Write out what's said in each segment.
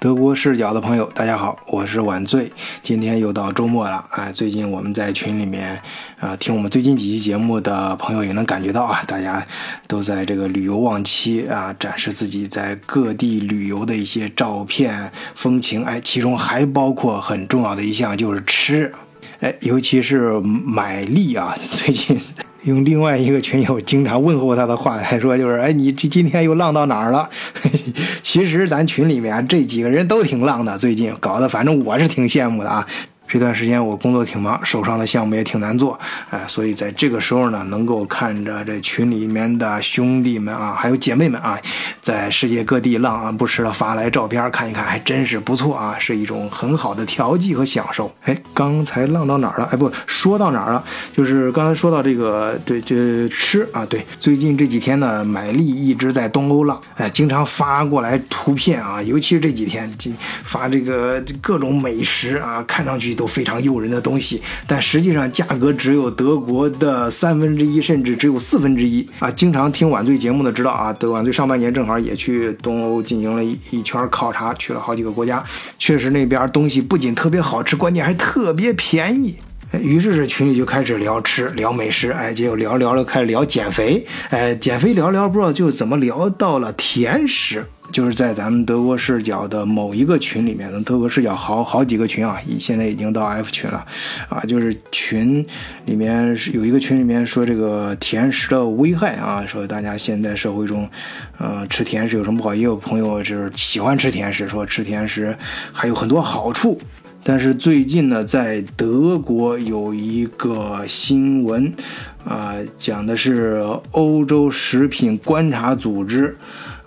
德国视角的朋友，大家好，我是晚醉。今天又到周末了，哎，最近我们在群里面，啊，听我们最近几期节目的朋友也能感觉到啊，大家都在这个旅游旺期啊，展示自己在各地旅游的一些照片、风情，哎，其中还包括很重要的一项就是吃，哎，尤其是买力啊，最近。用另外一个群友经常问候他的话来说，就是哎，你这今天又浪到哪儿了？其实咱群里面这几个人都挺浪的，最近搞得反正我是挺羡慕的啊。这段时间我工作挺忙，手上的项目也挺难做，哎，所以在这个时候呢，能够看着这群里面的兄弟们啊，还有姐妹们啊，在世界各地浪啊，不时的发来照片看一看，还真是不错啊，是一种很好的调剂和享受。哎，刚才浪到哪儿了？哎，不说到哪儿了？就是刚才说到这个，对，这吃啊，对，最近这几天呢，买力一直在东欧浪，哎，经常发过来图片啊，尤其是这几天，发这个各种美食啊，看上去。都非常诱人的东西，但实际上价格只有德国的三分之一，甚至只有四分之一啊！经常听晚醉节目的知道啊，德晚醉上半年正好也去东欧进行了一一圈考察，去了好几个国家，确实那边东西不仅特别好吃，关键还特别便宜。于是这群里就开始聊吃，聊美食，哎，结果聊聊了，开始聊减肥，哎，减肥聊聊不知道就怎么聊到了甜食。就是在咱们德国视角的某一个群里面，德国视角好好几个群啊，现在已经到 F 群了，啊，就是群里面有一个群里面说这个甜食的危害啊，说大家现在社会中，呃，吃甜食有什么不好？也有朋友就是喜欢吃甜食，说吃甜食还有很多好处。但是最近呢，在德国有一个新闻，啊，讲的是欧洲食品观察组织。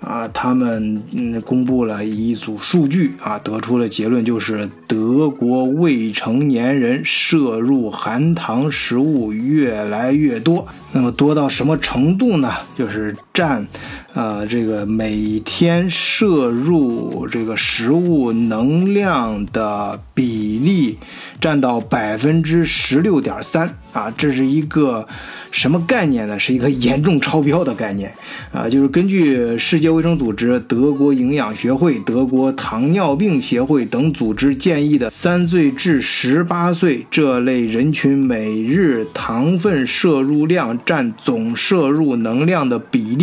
啊，他们嗯公布了一组数据啊，得出了结论，就是德国未成年人摄入含糖食物越来越多。那么多到什么程度呢？就是占，呃，这个每天摄入这个食物能量的比例占到百分之十六点三啊，这是一个。什么概念呢？是一个严重超标的概念啊！就是根据世界卫生组织、德国营养学会、德国糖尿病协会等组织建议的，三岁至十八岁这类人群每日糖分摄入量占总摄入能量的比例，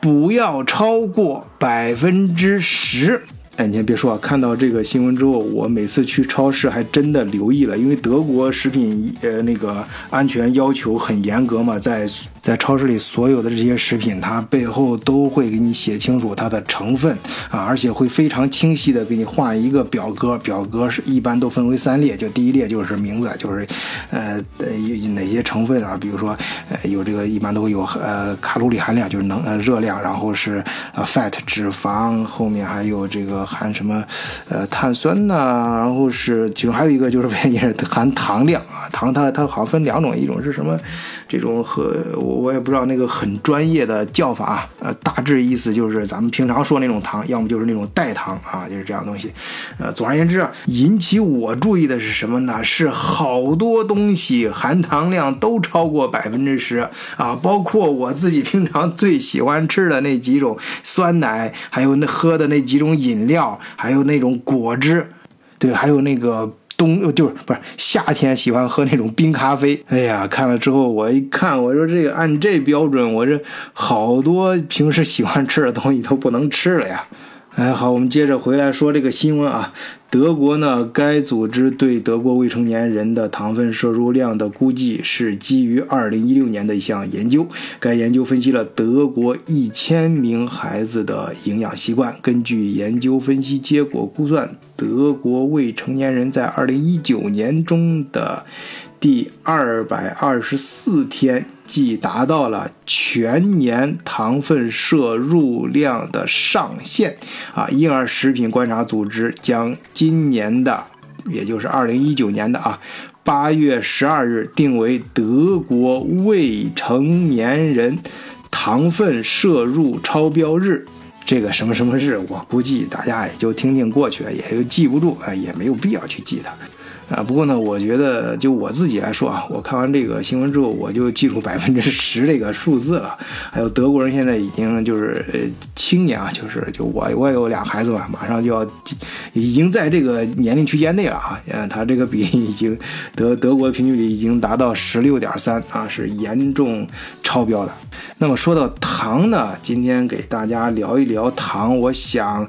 不要超过百分之十。哎，你先别说啊！看到这个新闻之后，我每次去超市还真的留意了，因为德国食品呃那个安全要求很严格嘛，在。在超市里，所有的这些食品，它背后都会给你写清楚它的成分啊，而且会非常清晰的给你画一个表格。表格是一般都分为三列，就第一列就是名字，就是呃呃哪些成分啊，比如说呃有这个一般都会有呃卡路里含量，就是能呃热量，然后是呃 fat 脂肪，后面还有这个含什么呃碳酸呐，然后是其中还有一个就是 也是含糖量啊，糖它它好像分两种，一种是什么？这种和我我也不知道那个很专业的叫法，呃，大致意思就是咱们平常说那种糖，要么就是那种代糖啊，就是这样东西。呃，总而言之，引起我注意的是什么呢？是好多东西含糖量都超过百分之十啊，包括我自己平常最喜欢吃的那几种酸奶，还有那喝的那几种饮料，还有那种果汁，对，还有那个。冬就是不是夏天喜欢喝那种冰咖啡。哎呀，看了之后我一看，我说这个按这标准，我这好多平时喜欢吃的东西都不能吃了呀。哎，好，我们接着回来说这个新闻啊。德国呢，该组织对德国未成年人的糖分摄入量的估计是基于2016年的一项研究。该研究分析了德国一千名孩子的营养习惯。根据研究分析结果估算，德国未成年人在2019年中的第二百二十四天。即达到了全年糖分摄入量的上限啊！婴儿食品观察组织将今年的，也就是二零一九年的啊八月十二日定为德国未成年人糖分摄入超标日。这个什么什么日，我估计大家也就听听过去，也就记不住啊，也没有必要去记它。啊。不过呢，我觉得就我自己来说啊，我看完这个新闻之后，我就记住百分之十这个数字了。还有德国人现在已经就是呃青年啊，就是就我我也有俩孩子吧，马上就要已经在这个年龄区间内了啊。嗯，他这个比例已经德德国平均率已经达到十六点三啊，是严重超标的。那么说到糖呢，今天给大家聊一聊糖，我想，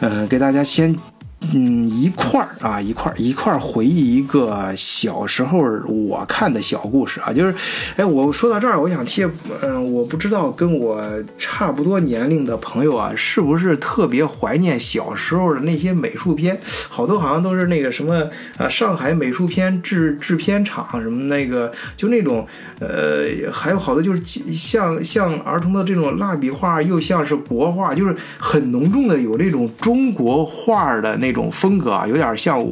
嗯，给大家先。嗯，一块儿啊，一块儿一块儿回忆一个小时候我看的小故事啊，就是，哎，我说到这儿，我想贴，嗯，我不知道跟我差不多年龄的朋友啊，是不是特别怀念小时候的那些美术片？好多好像都是那个什么啊，上海美术片制制片厂什么那个，就那种，呃，还有好多就是像像儿童的这种蜡笔画，又像是国画，就是很浓重的有这种中国画的那。这种风格啊，有点像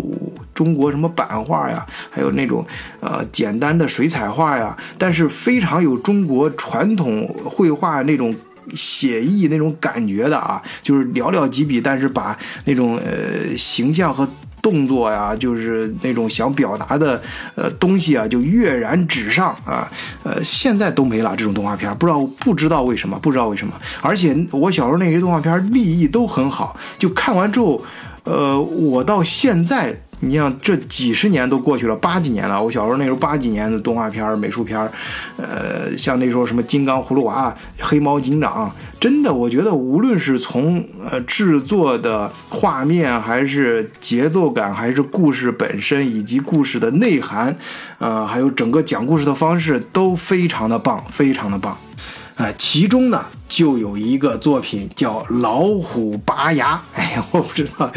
中国什么版画呀，还有那种呃简单的水彩画呀，但是非常有中国传统绘画那种写意那种感觉的啊，就是寥寥几笔，但是把那种呃形象和动作呀，就是那种想表达的呃东西啊，就跃然纸上啊。呃，现在都没了这种动画片，不知道不知道为什么，不知道为什么。而且我小时候那些动画片立意都很好，就看完之后。呃，我到现在，你像这几十年都过去了，八几年了。我小时候那时候八几年的动画片、美术片，呃，像那时候什么《金刚葫芦娃》《黑猫警长》，真的，我觉得无论是从呃制作的画面，还是节奏感，还是故事本身，以及故事的内涵，呃，还有整个讲故事的方式，都非常的棒，非常的棒。啊，其中呢就有一个作品叫《老虎拔牙》。哎呀，我不知道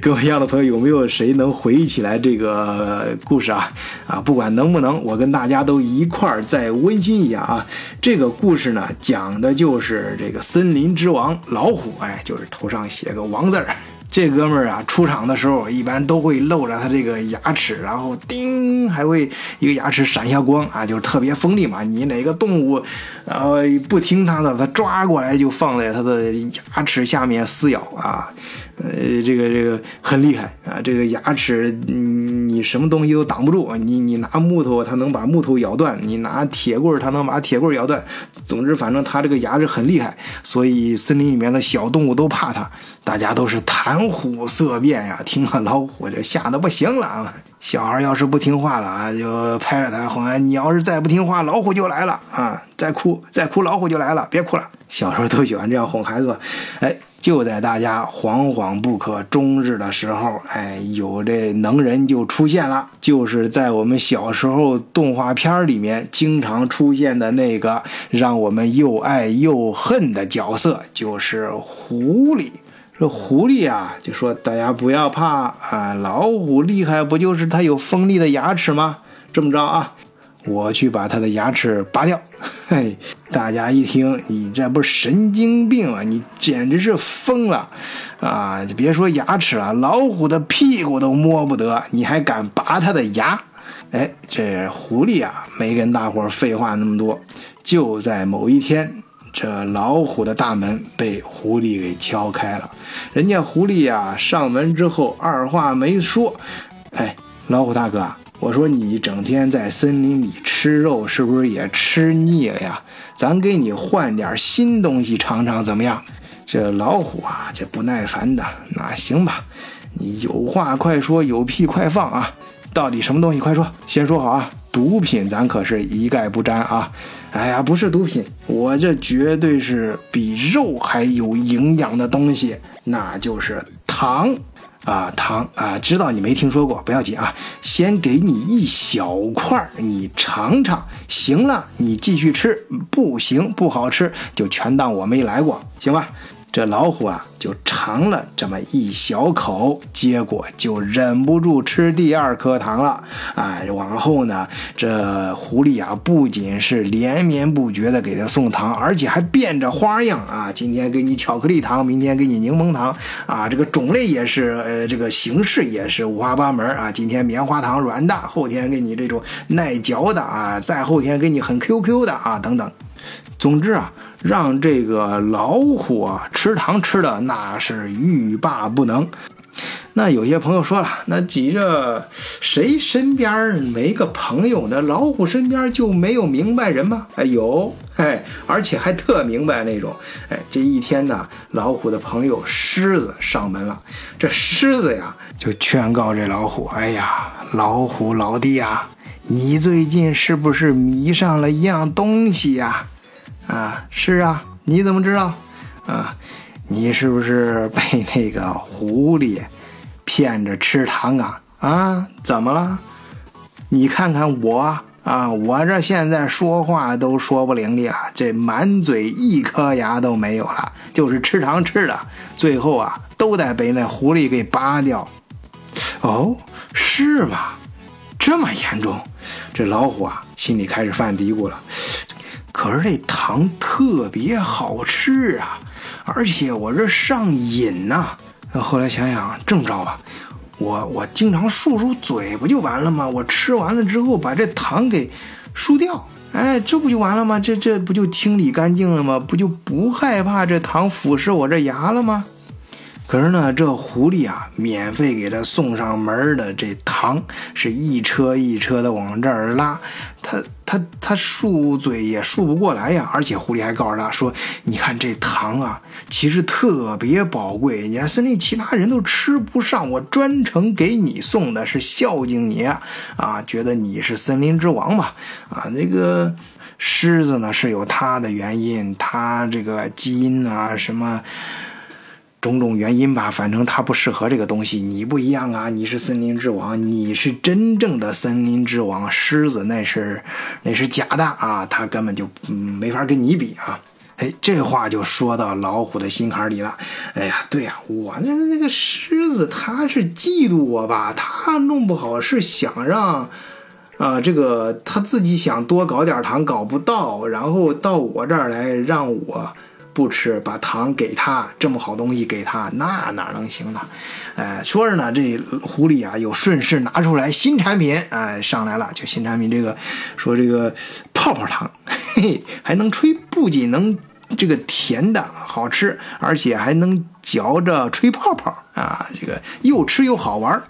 跟我一样的朋友有没有谁能回忆起来这个故事啊？啊，不管能不能，我跟大家都一块儿再温馨一下啊。这个故事呢，讲的就是这个森林之王老虎，哎，就是头上写个王字儿。这哥们儿啊，出场的时候一般都会露着他这个牙齿，然后叮，还会一个牙齿闪下光啊，就是特别锋利嘛。你哪个动物，呃不听他的，他抓过来就放在他的牙齿下面撕咬啊。呃，这个这个很厉害啊！这个牙齿，你你什么东西都挡不住。你你拿木头，它能把木头咬断；你拿铁棍，它能把铁棍咬断。总之，反正它这个牙齿很厉害，所以森林里面的小动物都怕它，大家都是谈虎色变呀。听了老虎就吓得不行了啊！小孩要是不听话了啊，就拍着他哄：“你要是再不听话，老虎就来了啊！再哭再哭，老虎就来了，别哭了。”小时候都喜欢这样哄孩子，哎。就在大家惶惶不可终日的时候，哎，有这能人就出现了，就是在我们小时候动画片里面经常出现的那个让我们又爱又恨的角色，就是狐狸。这狐狸啊，就说大家不要怕啊，老虎厉害不就是它有锋利的牙齿吗？这么着啊。我去把它的牙齿拔掉，嘿，大家一听，你这不是神经病啊？你简直是疯了啊！就别说牙齿了，老虎的屁股都摸不得，你还敢拔它的牙？哎，这狐狸啊，没跟大伙废话那么多。就在某一天，这老虎的大门被狐狸给敲开了。人家狐狸呀，上门之后二话没说，哎，老虎大哥。我说你整天在森林里吃肉，是不是也吃腻了呀？咱给你换点新东西尝尝，怎么样？这老虎啊，这不耐烦的，那行吧，你有话快说，有屁快放啊！到底什么东西？快说，先说好啊！毒品咱可是一概不沾啊！哎呀，不是毒品，我这绝对是比肉还有营养的东西，那就是糖。啊，糖啊，知道你没听说过，不要紧啊，先给你一小块，你尝尝，行了，你继续吃，不行，不好吃，就全当我没来过，行吧？这老虎啊，就尝了这么一小口，结果就忍不住吃第二颗糖了。哎，往后呢，这狐狸啊，不仅是连绵不绝的给他送糖，而且还变着花样啊，今天给你巧克力糖，明天给你柠檬糖啊，这个种类也是，呃，这个形式也是五花八门啊。今天棉花糖软的，后天给你这种耐嚼的啊，再后天给你很 QQ 的啊，等等。总之啊。让这个老虎啊吃糖吃的那是欲罢不能，那有些朋友说了，那急着谁身边没个朋友呢？老虎身边就没有明白人吗？哎，有，哎，而且还特明白那种。哎，这一天呢，老虎的朋友狮子上门了。这狮子呀，就劝告这老虎：“哎呀，老虎老弟呀，你最近是不是迷上了一样东西呀？”，啊是啊，你怎么知道？啊，你是不是被 那个狐狸？骗着吃糖啊啊！怎么了？你看看我啊，我这现在说话都说不伶俐了，这满嘴一颗牙都没有了，就是吃糖吃的，最后啊都得被那狐狸给拔掉。哦，是吗？这么严重？这老虎啊心里开始犯嘀咕了。可是这糖特别好吃啊，而且我这上瘾呐。后来想想，这么着吧，我我经常漱漱嘴不就完了吗？我吃完了之后把这糖给漱掉，哎，这不就完了吗？这这不就清理干净了吗？不就不害怕这糖腐蚀我这牙了吗？可是呢，这狐狸啊，免费给他送上门的这糖，是一车一车的往这儿拉，他他他竖嘴也竖不过来呀。而且狐狸还告诉他说：“你看这糖啊，其实特别宝贵，你看森林其他人都吃不上，我专程给你送的是孝敬你啊，觉得你是森林之王嘛。啊，那个狮子呢是有它的原因，它这个基因啊什么。”种种原因吧，反正他不适合这个东西。你不一样啊，你是森林之王，你是真正的森林之王。狮子那是那是假的啊，他根本就没法跟你比啊。哎，这话就说到老虎的心坎里了。哎呀，对呀，我那那个狮子他是嫉妒我吧？他弄不好是想让啊，这个他自己想多搞点糖搞不到，然后到我这儿来让我。不吃，把糖给他，这么好东西给他，那哪能行呢？哎，说着呢，这狐狸啊，又顺势拿出来新产品，哎，上来了，就新产品这个，说这个泡泡糖，嘿嘿，还能吹，不仅能这个甜的好吃，而且还能嚼着吹泡泡啊，这个又吃又好玩。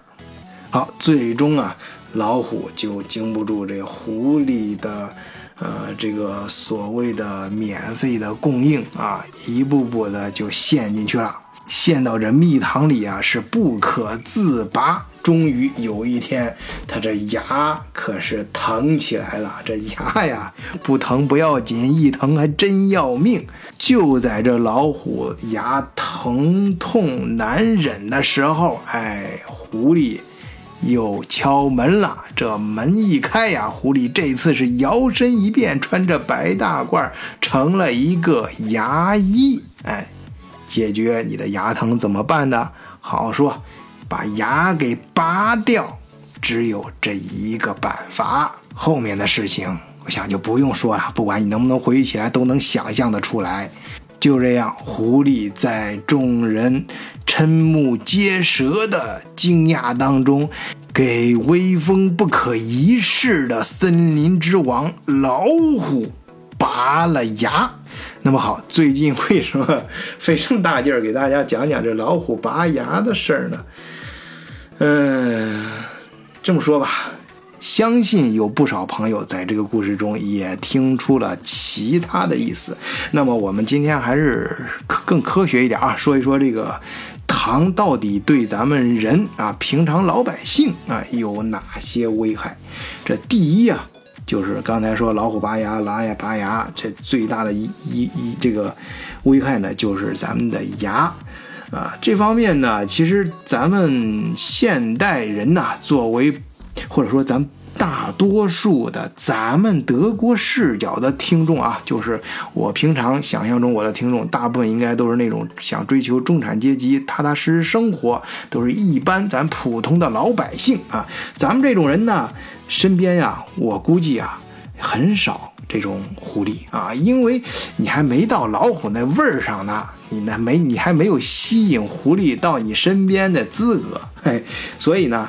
好，最终啊，老虎就经不住这狐狸的。呃，这个所谓的免费的供应啊，一步步的就陷进去了，陷到这蜜糖里啊，是不可自拔。终于有一天，他这牙可是疼起来了。这牙呀，不疼不要紧，一疼还真要命。就在这老虎牙疼痛难忍的时候，哎，狐狸。又敲门了，这门一开呀，狐狸这次是摇身一变，穿着白大褂，成了一个牙医。哎，解决你的牙疼怎么办呢？好说，把牙给拔掉，只有这一个办法。后面的事情，我想就不用说了，不管你能不能回忆起来，都能想象得出来。就这样，狐狸在众人瞠目结舌的惊讶当中，给威风不可一世的森林之王老虎拔了牙。那么好，最近为什么费这么大劲儿给大家讲讲这老虎拔牙的事儿呢？嗯，这么说吧。相信有不少朋友在这个故事中也听出了其他的意思。那么我们今天还是更科学一点啊，说一说这个糖到底对咱们人啊，平常老百姓啊有哪些危害？这第一啊，就是刚才说老虎拔牙、狼牙拔牙，这最大的一一一这个危害呢，就是咱们的牙啊。这方面呢，其实咱们现代人呐，作为或者说，咱大多数的咱们德国视角的听众啊，就是我平常想象中我的听众，大部分应该都是那种想追求中产阶级踏踏实实生活，都是一般咱普通的老百姓啊。咱们这种人呢，身边呀，我估计啊，很少这种狐狸啊，因为你还没到老虎那味儿上呢，你呢没你还没有吸引狐狸到你身边的资格，嘿，所以呢。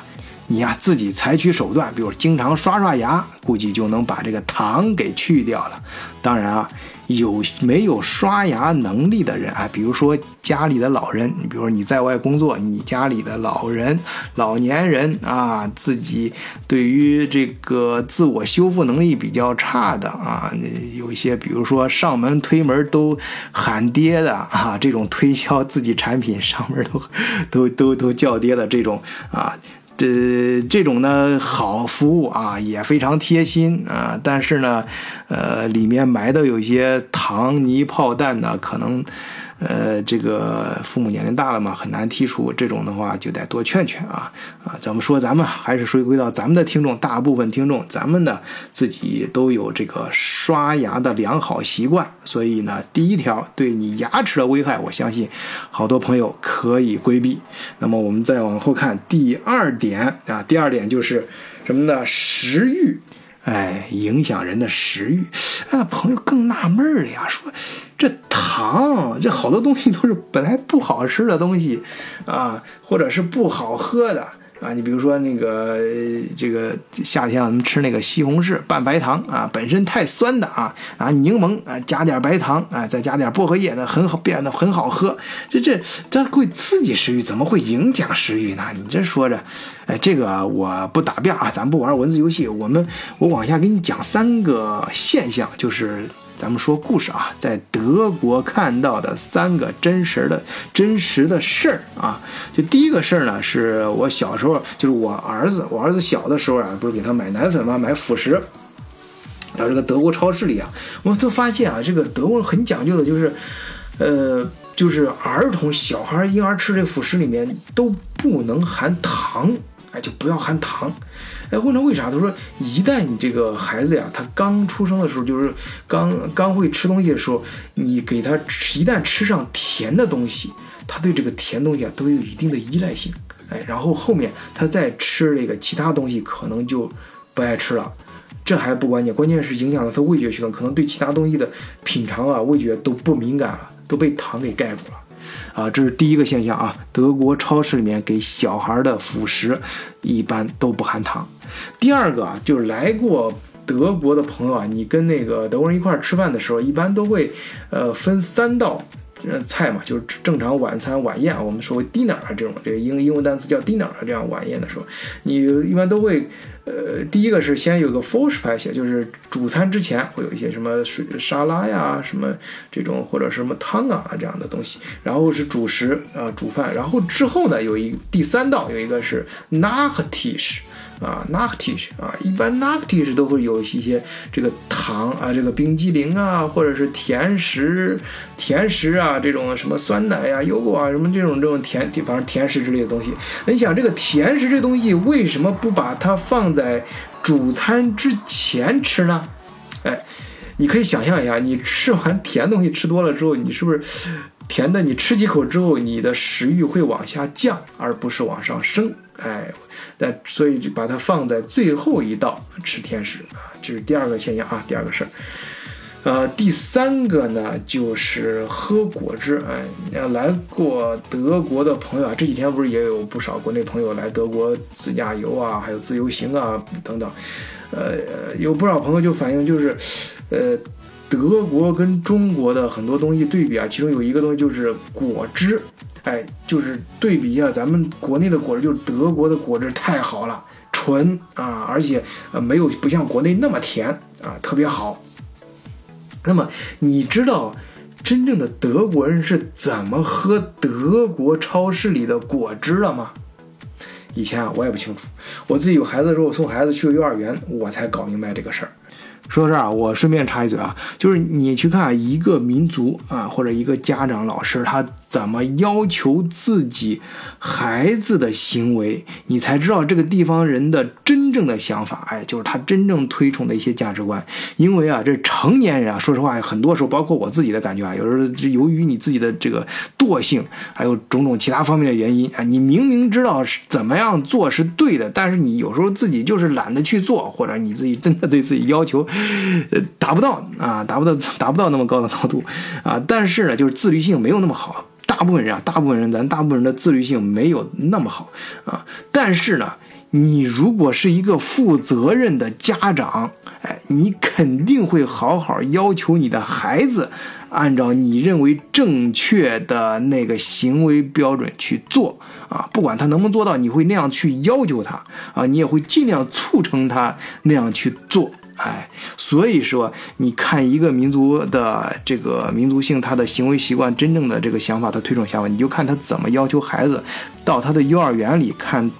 你呀，自己采取手段，比如经常刷刷牙，估计就能把这个糖给去掉了。当然啊，有没有刷牙能力的人啊，比如说家里的老人，你比如说你在外工作，你家里的老人、老年人啊，自己对于这个自我修复能力比较差的啊，有一些比如说上门推门都喊爹的啊，这种推销自己产品上门都都都都叫爹的这种啊。这这种呢好服务啊，也非常贴心啊，但是呢，呃，里面埋的有一些糖泥炮弹呢，可能。呃，这个父母年龄大了嘛，很难剔除。这种的话，就得多劝劝啊啊！怎么说？咱们还是回归到咱们的听众，大部分听众，咱们呢自己都有这个刷牙的良好习惯。所以呢，第一条对你牙齿的危害，我相信好多朋友可以规避。那么我们再往后看第二点啊，第二点就是什么呢？食欲，哎，影响人的食欲。啊，朋友更纳闷了呀，说。这糖，这好多东西都是本来不好吃的东西，啊，或者是不好喝的啊。你比如说那个这个夏天我们吃那个西红柿拌白糖啊，本身太酸的啊啊，柠檬啊加点白糖啊，再加点薄荷叶，那很好变得很好喝。这这它会刺激食欲，怎么会影响食欲呢？你这说着，哎，这个我不答辩啊，咱不玩文字游戏，我们我往下给你讲三个现象，就是。咱们说故事啊，在德国看到的三个真实的、真实的事儿啊，就第一个事儿呢，是我小时候，就是我儿子，我儿子小的时候啊，不是给他买奶粉吗？买辅食，到这个德国超市里啊，我就发现啊，这个德国很讲究的，就是，呃，就是儿童、小孩、婴儿吃这辅食里面都不能含糖，哎，就不要含糖。哎，问他为啥？他说，一旦你这个孩子呀，他刚出生的时候，就是刚刚会吃东西的时候，你给他吃一旦吃上甜的东西，他对这个甜东西啊都有一定的依赖性。哎，然后后面他再吃这个其他东西，可能就不爱吃了。这还不关键，关键是影响了他味觉系统，可能对其他东西的品尝啊、味觉都不敏感了，都被糖给盖住了。啊，这是第一个现象啊。德国超市里面给小孩的辅食一般都不含糖。第二个啊，就是来过德国的朋友啊，你跟那个德国人一块儿吃饭的时候，一般都会呃分三道呃菜嘛，就是正常晚餐晚宴，我们说为 dinner 啊这种这个英英文单词叫 dinner 啊，这样晚宴的时候，你一般都会。呃，第一个是先有个 f o r s p 排泄，就是主餐之前会有一些什么水沙拉呀，什么这种或者什么汤啊这样的东西，然后是主食啊煮饭，然后之后呢有一第三道有一个是 n a c h t i s h。啊，Noctish 啊，一般 Noctish 都会有一些这个糖啊，这个冰激凌啊，或者是甜食、甜食啊，这种什么酸奶呀、优果啊，什么这种这种甜，反正甜食之类的东西。那你想，这个甜食这东西为什么不把它放在主餐之前吃呢？哎，你可以想象一下，你吃完甜东西吃多了之后，你是不是甜的？你吃几口之后，你的食欲会往下降，而不是往上升。哎，但所以就把它放在最后一道吃甜食啊，这是第二个现象啊，第二个事儿。呃，第三个呢就是喝果汁。哎，来过德国的朋友啊，这几天不是也有不少国内朋友来德国自驾游啊，还有自由行啊等等。呃，有不少朋友就反映就是，呃，德国跟中国的很多东西对比啊，其中有一个东西就是果汁。哎，就是对比一下咱们国内的果汁，就是德国的果汁太好了，纯啊，而且呃没有不像国内那么甜啊，特别好。那么你知道真正的德国人是怎么喝德国超市里的果汁的吗？以前啊我也不清楚，我自己有孩子的时候，我送孩子去幼儿园，我才搞明白这个事儿。说到这儿啊，我顺便插一嘴啊，就是你去看一个民族啊，或者一个家长、老师，他。怎么要求自己孩子的行为，你才知道这个地方人的真正的想法？哎，就是他真正推崇的一些价值观。因为啊，这成年人啊，说实话，很多时候，包括我自己的感觉啊，有时候由于你自己的这个惰性，还有种种其他方面的原因啊，你明明知道是怎么样做是对的，但是你有时候自己就是懒得去做，或者你自己真的对自己要求，呃，达不到啊，达不到达不到那么高的高度啊，但是呢，就是自律性没有那么好。大部分人啊，大部分人，咱大部分人的自律性没有那么好啊。但是呢，你如果是一个负责任的家长，哎，你肯定会好好要求你的孩子，按照你认为正确的那个行为标准去做啊。不管他能不能做到，你会那样去要求他啊，你也会尽量促成他那样去做。哎，所以说，你看一个民族的这个民族性，他的行为习惯，真正的这个想法，他推崇想法，你就看他怎么要求孩子到他的幼儿园里看。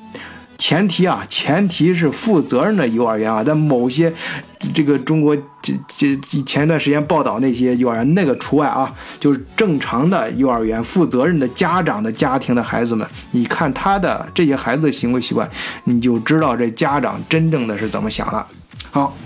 前提啊，前提是负责任的幼儿园啊。在某些这个中国这这前一段时间报道那些幼儿园，那个除外啊，就是正常的幼儿园，负责任的家长的家庭的孩子们，你看他的这些孩子的行为习惯，你就知道这家长真正的是怎么想的。好。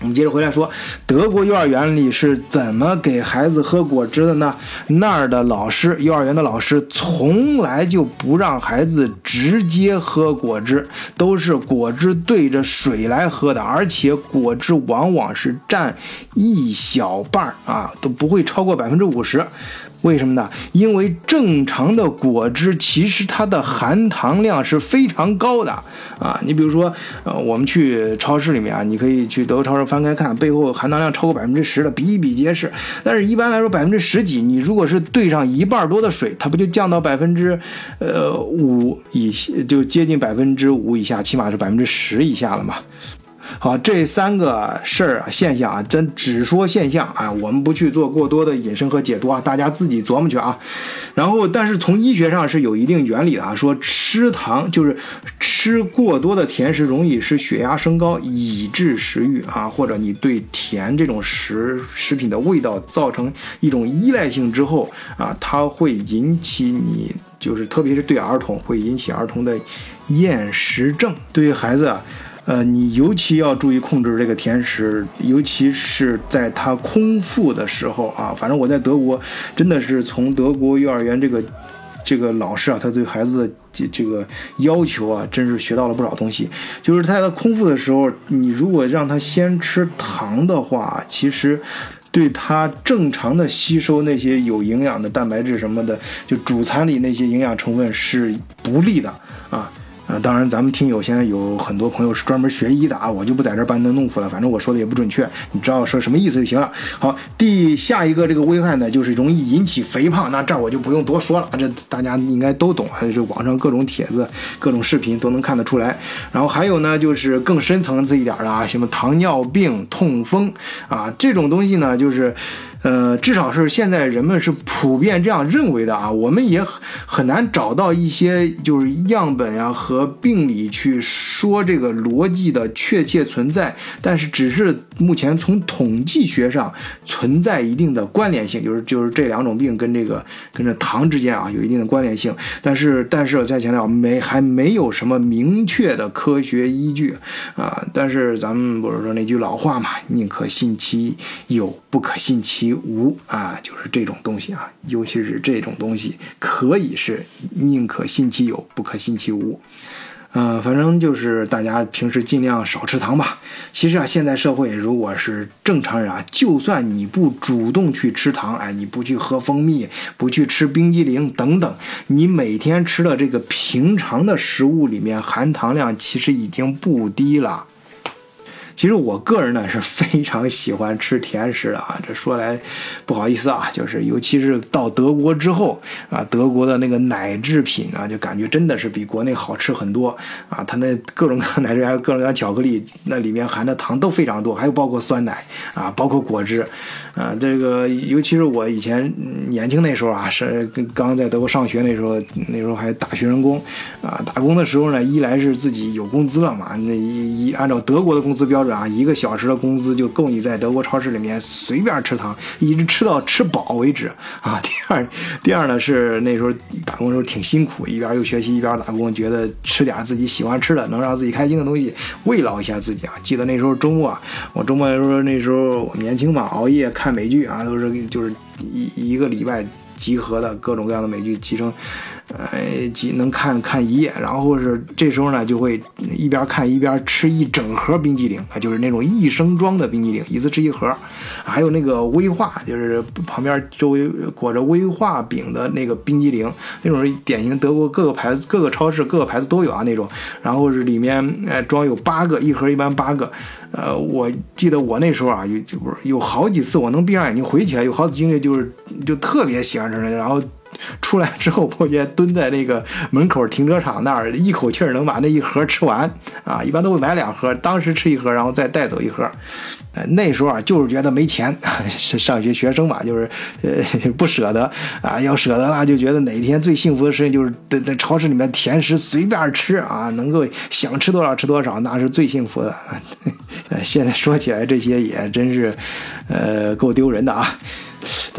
我们接着回来说，德国幼儿园里是怎么给孩子喝果汁的呢？那儿的老师，幼儿园的老师从来就不让孩子直接喝果汁，都是果汁对着水来喝的，而且果汁往往是占一小半儿啊，都不会超过百分之五十。为什么呢？因为正常的果汁其实它的含糖量是非常高的啊！你比如说，呃，我们去超市里面啊，你可以去德国超市翻开看，背后含糖量超过百分之十的比比皆是。但是一般来说，百分之十几，你如果是兑上一半多的水，它不就降到百分之呃五以就接近百分之五以下，起码是百分之十以下了嘛？好，这三个事儿啊，现象啊，真只说现象啊，我们不去做过多的引申和解读啊，大家自己琢磨去啊。然后，但是从医学上是有一定原理的啊，说吃糖就是吃过多的甜食，容易使血压升高，以致食欲啊，或者你对甜这种食食品的味道造成一种依赖性之后啊，它会引起你就是特别是对儿童会引起儿童的厌食症，对于孩子啊。呃，你尤其要注意控制这个甜食，尤其是在他空腹的时候啊。反正我在德国，真的是从德国幼儿园这个这个老师啊，他对孩子的这这个要求啊，真是学到了不少东西。就是在他空腹的时候，你如果让他先吃糖的话，其实对他正常的吸收那些有营养的蛋白质什么的，就主餐里那些营养成分是不利的啊。啊，当然，咱们听友现在有很多朋友是专门学医的啊，我就不在这儿班门弄斧了，反正我说的也不准确，你知道说什么意思就行了。好，第下一个这个危害呢，就是容易引起肥胖，那这儿我就不用多说了，这大家应该都懂，这网上各种帖子、各种视频都能看得出来。然后还有呢，就是更深层次一点的啊，什么糖尿病、痛风啊，这种东西呢，就是。呃，至少是现在人们是普遍这样认为的啊。我们也很难找到一些就是样本呀和病理去说这个逻辑的确切存在，但是只是目前从统计学上存在一定的关联性，就是就是这两种病跟这个跟这糖之间啊有一定的关联性。但是但是我再强调，没还没有什么明确的科学依据啊。但是咱们不是说那句老话嘛，宁可信其有，不可信其。无啊，就是这种东西啊，尤其是这种东西，可以是宁可信其有，不可信其无。嗯，反正就是大家平时尽量少吃糖吧。其实啊，现在社会如果是正常人啊，就算你不主动去吃糖，哎，你不去喝蜂蜜，不去吃冰激凌等等，你每天吃的这个平常的食物里面含糖量其实已经不低了。其实我个人呢是非常喜欢吃甜食的啊，这说来不好意思啊，就是尤其是到德国之后啊，德国的那个奶制品啊，就感觉真的是比国内好吃很多啊。它那各种各样奶制品还有各种各样巧克力，那里面含的糖都非常多，还有包括酸奶啊，包括果汁啊。这个尤其是我以前年轻那时候啊，是刚在德国上学那时候，那时候还打学生工啊，打工的时候呢，一来是自己有工资了嘛，那一一按照德国的工资标准。啊，一个小时的工资就够你在德国超市里面随便吃糖，一直吃到吃饱为止啊。第二，第二呢是那时候打工的时候挺辛苦，一边又学习一边打工，觉得吃点自己喜欢吃的，能让自己开心的东西慰劳一下自己啊。记得那时候周末啊，我周末的时候那时候我年轻嘛，熬夜看看美剧啊，都是就是一一个礼拜集合的各种各样的美剧集成。呃，几能看看一夜，然后是这时候呢，就会一边看一边吃一整盒冰激凌啊，就是那种一升装的冰激凌，一次吃一盒。还有那个威化，就是旁边周围裹着威化饼的那个冰激凌，那种是典型德国各个牌子、各个超市、各个牌子都有啊那种。然后是里面呃装有八个，一盒一般八个。呃，我记得我那时候啊，有就不是有好几次我能闭上眼睛回起来，有好几经历就是就特别喜欢吃那个，然后。出来之后，我觉蹲在那个门口停车场那儿，一口气儿能把那一盒吃完啊！一般都会买两盒，当时吃一盒，然后再带走一盒。那时候啊，就是觉得没钱，上学学生嘛，就是呃不舍得啊。要舍得了，就觉得哪一天最幸福的事情就是在在超市里面甜食随便吃啊，能够想吃多少吃多少，那是最幸福的。现在说起来，这些也真是呃够丢人的啊。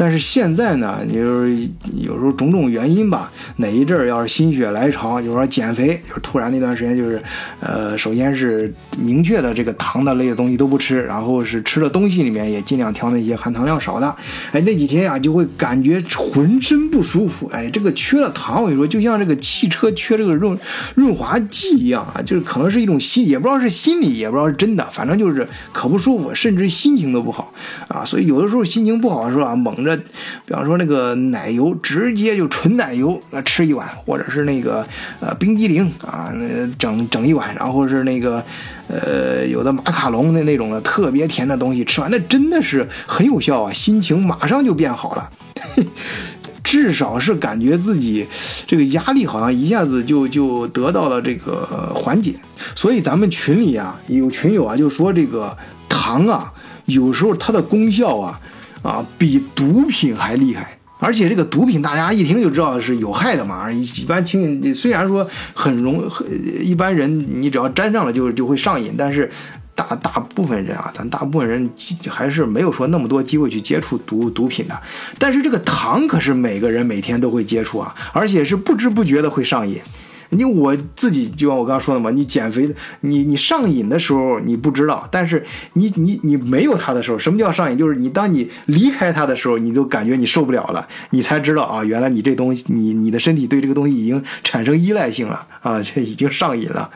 但是现在呢，就是有时候种种原因吧，哪一阵儿要是心血来潮，就说减肥，就是突然那段时间就是，呃，首先是明确的这个糖的类的东西都不吃，然后是吃的东西里面也尽量挑那些含糖量少的，哎，那几天呀就会感觉浑身不舒服，哎，这个缺了糖，我跟你说，就像这个汽车缺这个润润滑剂一样啊，就是可能是一种心，也不知道是心理，也不知道是真的，反正就是可不舒服，甚至心情都不好啊，所以有的时候心情不好的时候啊。猛着，比方说那个奶油，直接就纯奶油啊吃一碗，或者是那个呃冰激凌啊，那整整一碗，然后是那个呃有的马卡龙的那种的特别甜的东西，吃完那真的是很有效啊，心情马上就变好了，至少是感觉自己这个压力好像一下子就就得到了这个缓解。所以咱们群里啊有群友啊就说这个糖啊有时候它的功效啊。啊，比毒品还厉害，而且这个毒品大家一听就知道是有害的嘛。一般轻，虽然说很容，一般人你只要沾上了就就会上瘾，但是大大部分人啊，咱大部分人还是没有说那么多机会去接触毒毒品的。但是这个糖可是每个人每天都会接触啊，而且是不知不觉的会上瘾。你我自己就像我刚刚说的嘛，你减肥，你你上瘾的时候你不知道，但是你你你没有它的时候，什么叫上瘾？就是你当你离开它的时候，你都感觉你受不了了，你才知道啊，原来你这东西，你你的身体对这个东西已经产生依赖性了啊，这已经上瘾了。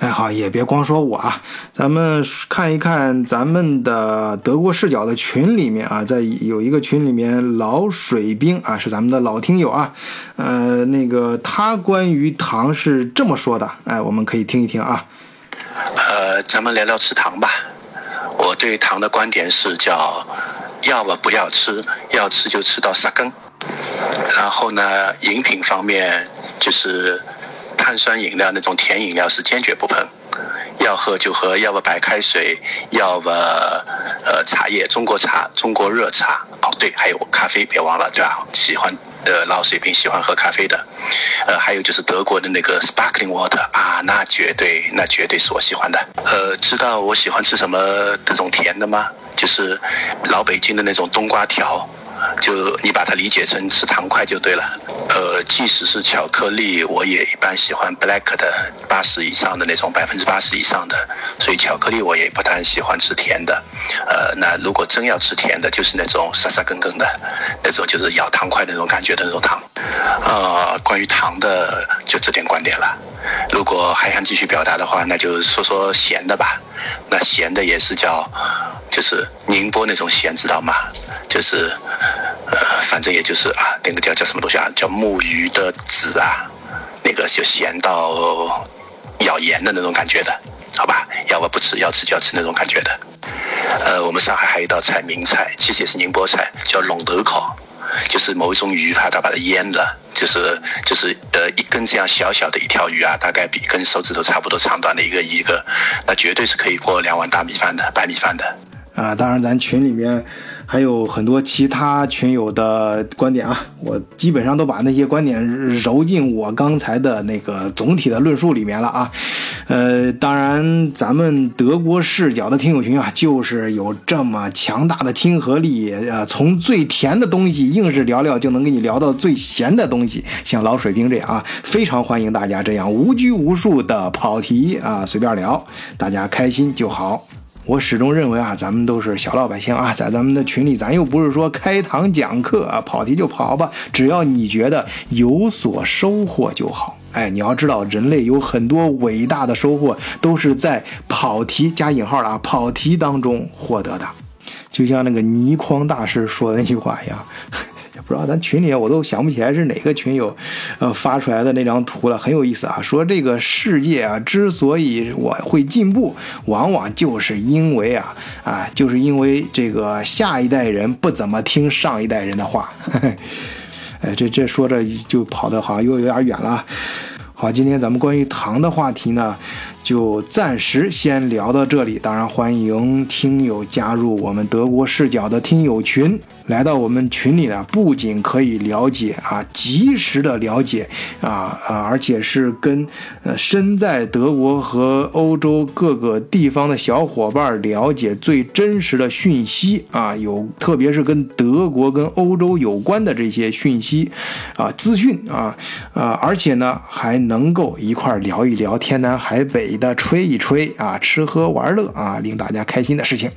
哎，好，也别光说我啊，咱们看一看咱们的德国视角的群里面啊，在有一个群里面，老水兵啊是咱们的老听友啊，呃，那个他关于糖是这么说的，哎，我们可以听一听啊。呃，咱们聊聊吃糖吧。我对糖的观点是叫，要么不要吃，要吃就吃到杀根。然后呢，饮品方面就是。碳酸饮料那种甜饮料是坚决不碰，要喝就喝，要么白开水，要么呃茶叶，中国茶，中国热茶。哦，对，还有咖啡，别忘了，对吧？喜欢的老水平喜欢喝咖啡的，呃，还有就是德国的那个 sparkling water 啊，那绝对，那绝对是我喜欢的。呃，知道我喜欢吃什么这种甜的吗？就是老北京的那种冬瓜条。就你把它理解成吃糖块就对了。呃，即使是巧克力，我也一般喜欢 black 的八十以上的那种，百分之八十以上的。所以巧克力我也不太喜欢吃甜的。呃，那如果真要吃甜的，就是那种沙沙根根的，那种就是咬糖块那种感觉的那种糖。呃，关于糖的就这点观点了。如果还想继续表达的话，那就说说咸的吧。那咸的也是叫，就是宁波那种咸，知道吗？就是，反正也就是啊，那个叫叫什么东西啊？叫木鱼的籽啊，那个就咸到咬盐的那种感觉的，好吧？要不不吃，要吃就要吃那种感觉的。呃，我们上海还有一道菜，名菜，其实也是宁波菜，叫龙头烤，就是某一种鱼，它它把它腌了，就是就是呃一根这样小小的一条鱼啊，大概比跟手指头差不多长短的一个一个，那绝对是可以过两碗大米饭的白米饭的。啊，当然咱群里面。还有很多其他群友的观点啊，我基本上都把那些观点揉进我刚才的那个总体的论述里面了啊。呃，当然，咱们德国视角的听友群啊，就是有这么强大的亲和力呃，从最甜的东西硬是聊聊就能给你聊到最咸的东西，像老水兵这样啊，非常欢迎大家这样无拘无束的跑题啊，随便聊，大家开心就好。我始终认为啊，咱们都是小老百姓啊，在咱们的群里，咱又不是说开堂讲课啊，跑题就跑吧，只要你觉得有所收获就好。哎，你要知道，人类有很多伟大的收获，都是在跑题加引号的啊，跑题当中获得的。就像那个倪匡大师说的那句话一样。不知道咱群里我都想不起来是哪个群友，呃发出来的那张图了，很有意思啊。说这个世界啊，之所以我会进步，往往就是因为啊啊，就是因为这个下一代人不怎么听上一代人的话。哎，这这说着就跑的好像又有点远了。好，今天咱们关于糖的话题呢。就暂时先聊到这里。当然，欢迎听友加入我们德国视角的听友群。来到我们群里呢，不仅可以了解啊，及时的了解啊啊，而且是跟呃身在德国和欧洲各个地方的小伙伴了解最真实的讯息啊，有特别是跟德国跟欧洲有关的这些讯息啊资讯啊啊，而且呢还能够一块聊一聊天南海北。的吹一吹啊，吃喝玩乐啊，令大家开心的事情。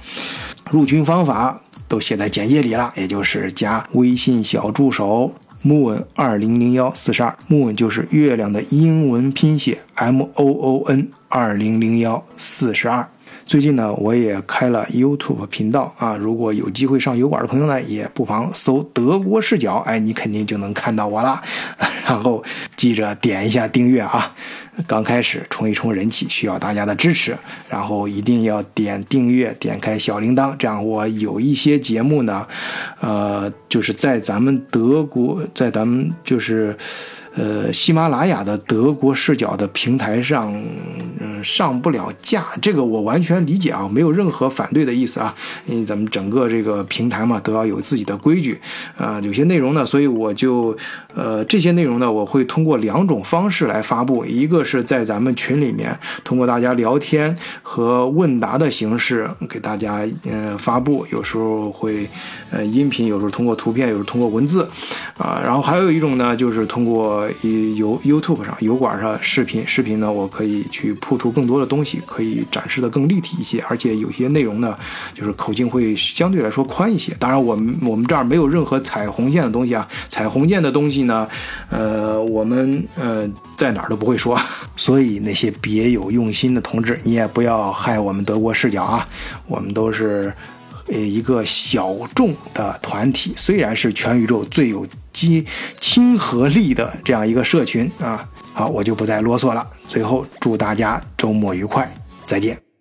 入群方法都写在简介里了，也就是加微信小助手 moon 二零零幺四十二，moon 就是月亮的英文拼写 m o o n 二零零幺四十二。最近呢，我也开了 YouTube 频道啊，如果有机会上油管的朋友呢，也不妨搜“德国视角”，哎，你肯定就能看到我了。然后记着点一下订阅啊。刚开始冲一冲人气，需要大家的支持，然后一定要点订阅，点开小铃铛，这样我有一些节目呢，呃，就是在咱们德国，在咱们就是。呃，喜马拉雅的德国视角的平台上，嗯，上不了架，这个我完全理解啊，没有任何反对的意思啊。因为咱们整个这个平台嘛，都要有自己的规矩啊。有些内容呢，所以我就，呃，这些内容呢，我会通过两种方式来发布，一个是在咱们群里面，通过大家聊天和问答的形式给大家嗯发布，有时候会呃音频，有时候通过图片，有时候通过文字啊。然后还有一种呢，就是通过。呃，油 YouTube 上油管上视频，视频呢，我可以去铺出更多的东西，可以展示的更立体一些，而且有些内容呢，就是口径会相对来说宽一些。当然，我们我们这儿没有任何踩红线的东西啊，踩红线的东西呢，呃，我们呃在哪儿都不会说。所以那些别有用心的同志，你也不要害我们德国视角啊，我们都是。呃，一个小众的团体，虽然是全宇宙最有亲亲和力的这样一个社群啊，好，我就不再啰嗦了。最后，祝大家周末愉快，再见。